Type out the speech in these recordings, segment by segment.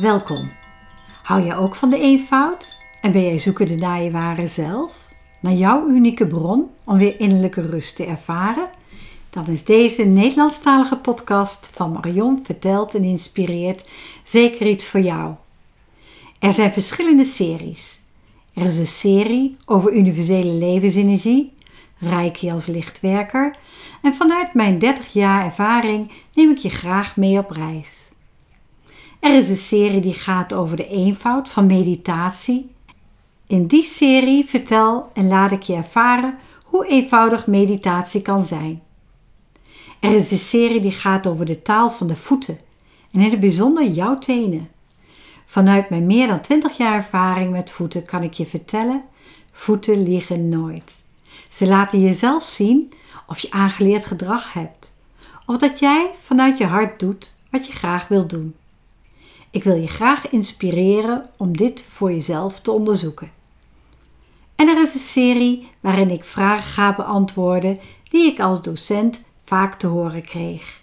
Welkom. Hou jij ook van de eenvoud? En ben jij zoekende naar je ware zelf? Naar jouw unieke bron om weer innerlijke rust te ervaren? Dan is deze Nederlandstalige podcast van Marion verteld en inspireert zeker iets voor jou. Er zijn verschillende series. Er is een serie over universele levensenergie, Reiki als lichtwerker, en vanuit mijn 30 jaar ervaring neem ik je graag mee op reis. Er is een serie die gaat over de eenvoud van meditatie. In die serie vertel en laat ik je ervaren hoe eenvoudig meditatie kan zijn. Er is een serie die gaat over de taal van de voeten en in het bijzonder jouw tenen. Vanuit mijn meer dan 20 jaar ervaring met voeten kan ik je vertellen: voeten liegen nooit. Ze laten je zelf zien of je aangeleerd gedrag hebt, of dat jij vanuit je hart doet wat je graag wilt doen. Ik wil je graag inspireren om dit voor jezelf te onderzoeken. En er is een serie waarin ik vragen ga beantwoorden die ik als docent vaak te horen kreeg.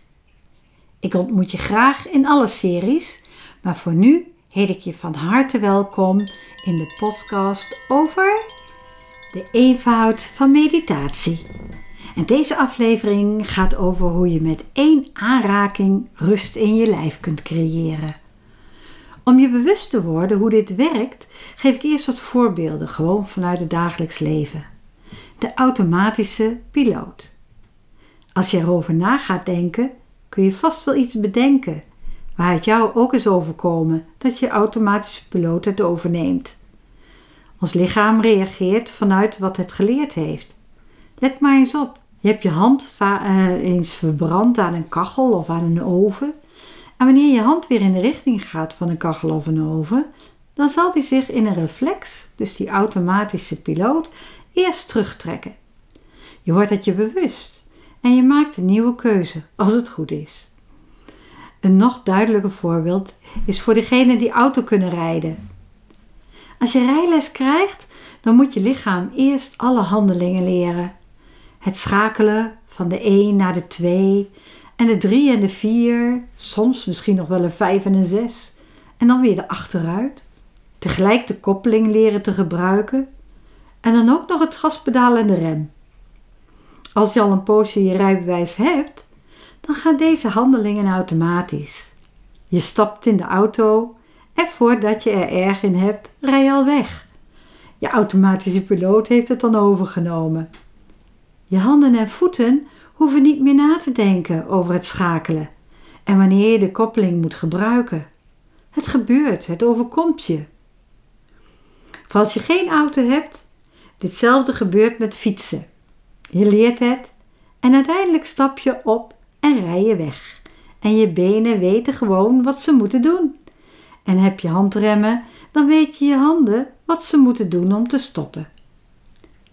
Ik ontmoet je graag in alle series, maar voor nu heet ik je van harte welkom in de podcast over de eenvoud van meditatie. En deze aflevering gaat over hoe je met één aanraking rust in je lijf kunt creëren. Om je bewust te worden hoe dit werkt, geef ik eerst wat voorbeelden, gewoon vanuit het dagelijks leven. De automatische piloot. Als je erover na gaat denken, kun je vast wel iets bedenken waar het jou ook is overkomen dat je automatische piloot het overneemt. Ons lichaam reageert vanuit wat het geleerd heeft. Let maar eens op. Je hebt je hand eh, eens verbrand aan een kachel of aan een oven. En wanneer je hand weer in de richting gaat van een kachel of een oven, dan zal die zich in een reflex, dus die automatische piloot, eerst terugtrekken. Je wordt het je bewust en je maakt een nieuwe keuze als het goed is. Een nog duidelijker voorbeeld is voor degenen die auto kunnen rijden. Als je rijles krijgt, dan moet je lichaam eerst alle handelingen leren. Het schakelen van de 1 naar de 2 en de 3 en de 4, soms misschien nog wel een 5 en een 6 en dan weer de achteruit. Tegelijk de koppeling leren te gebruiken en dan ook nog het gaspedaal en de rem. Als je al een poosje je rijbewijs hebt, dan gaan deze handelingen automatisch. Je stapt in de auto en voordat je er erg in hebt, rij je al weg. Je automatische piloot heeft het dan overgenomen. Je handen en voeten hoeven niet meer na te denken over het schakelen en wanneer je de koppeling moet gebruiken. Het gebeurt, het overkomt je. Als je geen auto hebt, ditzelfde gebeurt met fietsen. Je leert het en uiteindelijk stap je op en rij je weg. En je benen weten gewoon wat ze moeten doen. En heb je handremmen, dan weet je je handen wat ze moeten doen om te stoppen.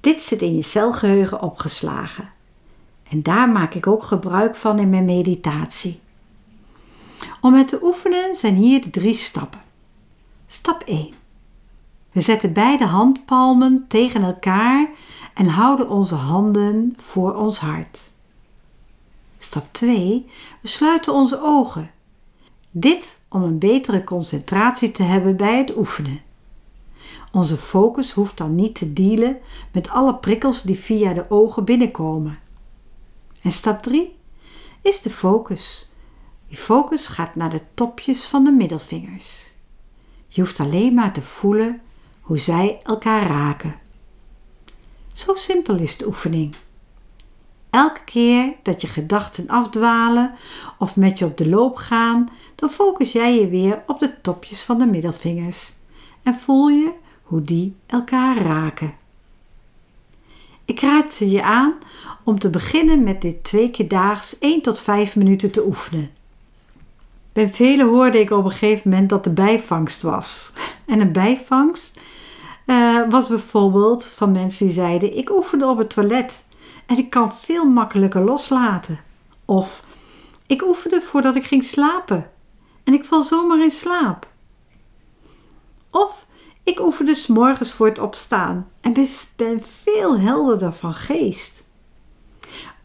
Dit zit in je celgeheugen opgeslagen. En daar maak ik ook gebruik van in mijn meditatie. Om het te oefenen zijn hier de drie stappen. Stap 1. We zetten beide handpalmen tegen elkaar en houden onze handen voor ons hart. Stap 2. We sluiten onze ogen. Dit om een betere concentratie te hebben bij het oefenen. Onze focus hoeft dan niet te dealen met alle prikkels die via de ogen binnenkomen. En stap 3 is de focus. Die focus gaat naar de topjes van de middelvingers. Je hoeft alleen maar te voelen hoe zij elkaar raken. Zo simpel is de oefening. Elke keer dat je gedachten afdwalen of met je op de loop gaan, dan focus jij je weer op de topjes van de middelvingers en voel je hoe die elkaar raken. Ik raad je aan om te beginnen met dit twee keer daags 1 tot 5 minuten te oefenen. Bij velen hoorde ik op een gegeven moment dat de bijvangst was. En een bijvangst uh, was bijvoorbeeld van mensen die zeiden: Ik oefende op het toilet en ik kan veel makkelijker loslaten. Of ik oefende voordat ik ging slapen en ik val zomaar in slaap. Of ik oefende s morgens voor het opstaan en ben veel helderder van geest.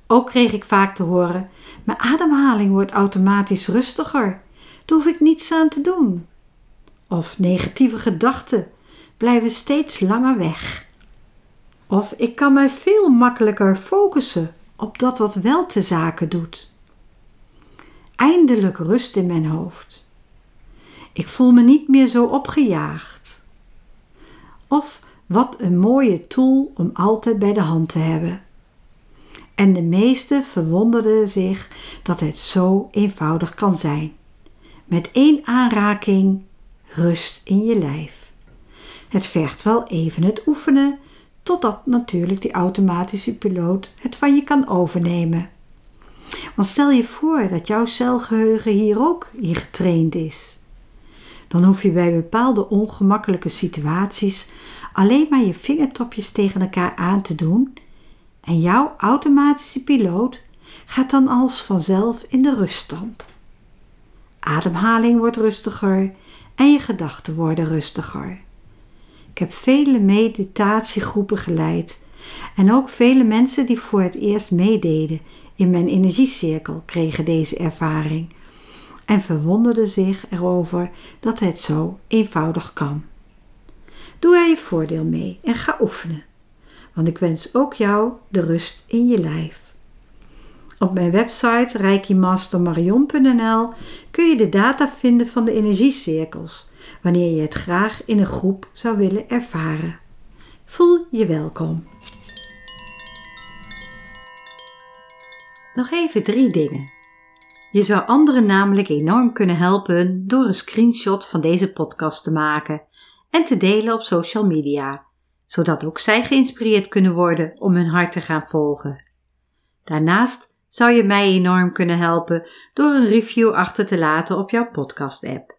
Ook kreeg ik vaak te horen: mijn ademhaling wordt automatisch rustiger. Daar hoef ik niets aan te doen. Of negatieve gedachten blijven steeds langer weg. Of ik kan mij veel makkelijker focussen op dat wat wel te zaken doet. Eindelijk rust in mijn hoofd. Ik voel me niet meer zo opgejaagd. Of wat een mooie tool om altijd bij de hand te hebben. En de meesten verwonderden zich dat het zo eenvoudig kan zijn. Met één aanraking rust in je lijf. Het vergt wel even het oefenen, totdat natuurlijk die automatische piloot het van je kan overnemen. Want stel je voor dat jouw celgeheugen hier ook in getraind is. Dan hoef je bij bepaalde ongemakkelijke situaties alleen maar je vingertopjes tegen elkaar aan te doen en jouw automatische piloot gaat dan als vanzelf in de ruststand. Ademhaling wordt rustiger en je gedachten worden rustiger. Ik heb vele meditatiegroepen geleid en ook vele mensen die voor het eerst meededen in mijn energiecirkel kregen deze ervaring en verwonderden zich erover dat het zo eenvoudig kan. Doe er je voordeel mee en ga oefenen, want ik wens ook jou de rust in je lijf. Op mijn website reikimastermarion.nl kun je de data vinden van de energiecirkels, wanneer je het graag in een groep zou willen ervaren. Voel je welkom. Nog even drie dingen. Je zou anderen namelijk enorm kunnen helpen door een screenshot van deze podcast te maken en te delen op social media, zodat ook zij geïnspireerd kunnen worden om hun hart te gaan volgen. Daarnaast zou je mij enorm kunnen helpen door een review achter te laten op jouw podcast-app.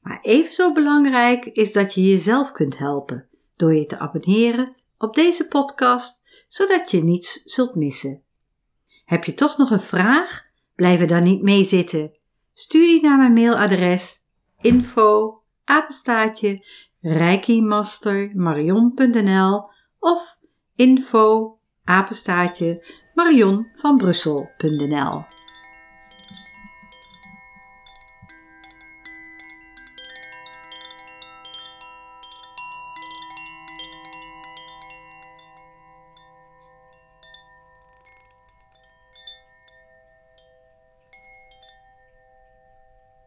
Maar even zo belangrijk is dat je jezelf kunt helpen door je te abonneren op deze podcast, zodat je niets zult missen. Heb je toch nog een vraag? Blijf er dan niet mee zitten. Stuur die naar mijn mailadres info apenstaatje reikimastermarion.nl of info apenstaatje marionvanbrussel.nl